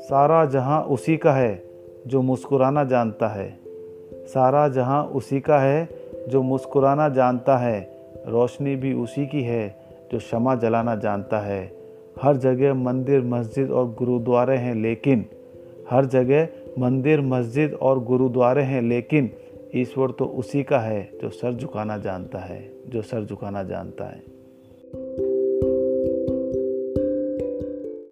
सारा जहाँ उसी का है, जो मुस्कुराना जानता है। सारा जहाँ उसी का है, जो मुस्कुराना जानता है। रोशनी भी उसी की है, जो क्षमा जलाना जानता है। हर जगह मंदिर, मस्जिद और गुरुद्वारे हैं, लेकिन हर जगह मंदिर, मस्जिद और गुरुद्वारे हैं, लेकिन ईश्वर तो उसी का है, जो सर झुकाना जानता है, जो सर झुकाना जानता है। thank you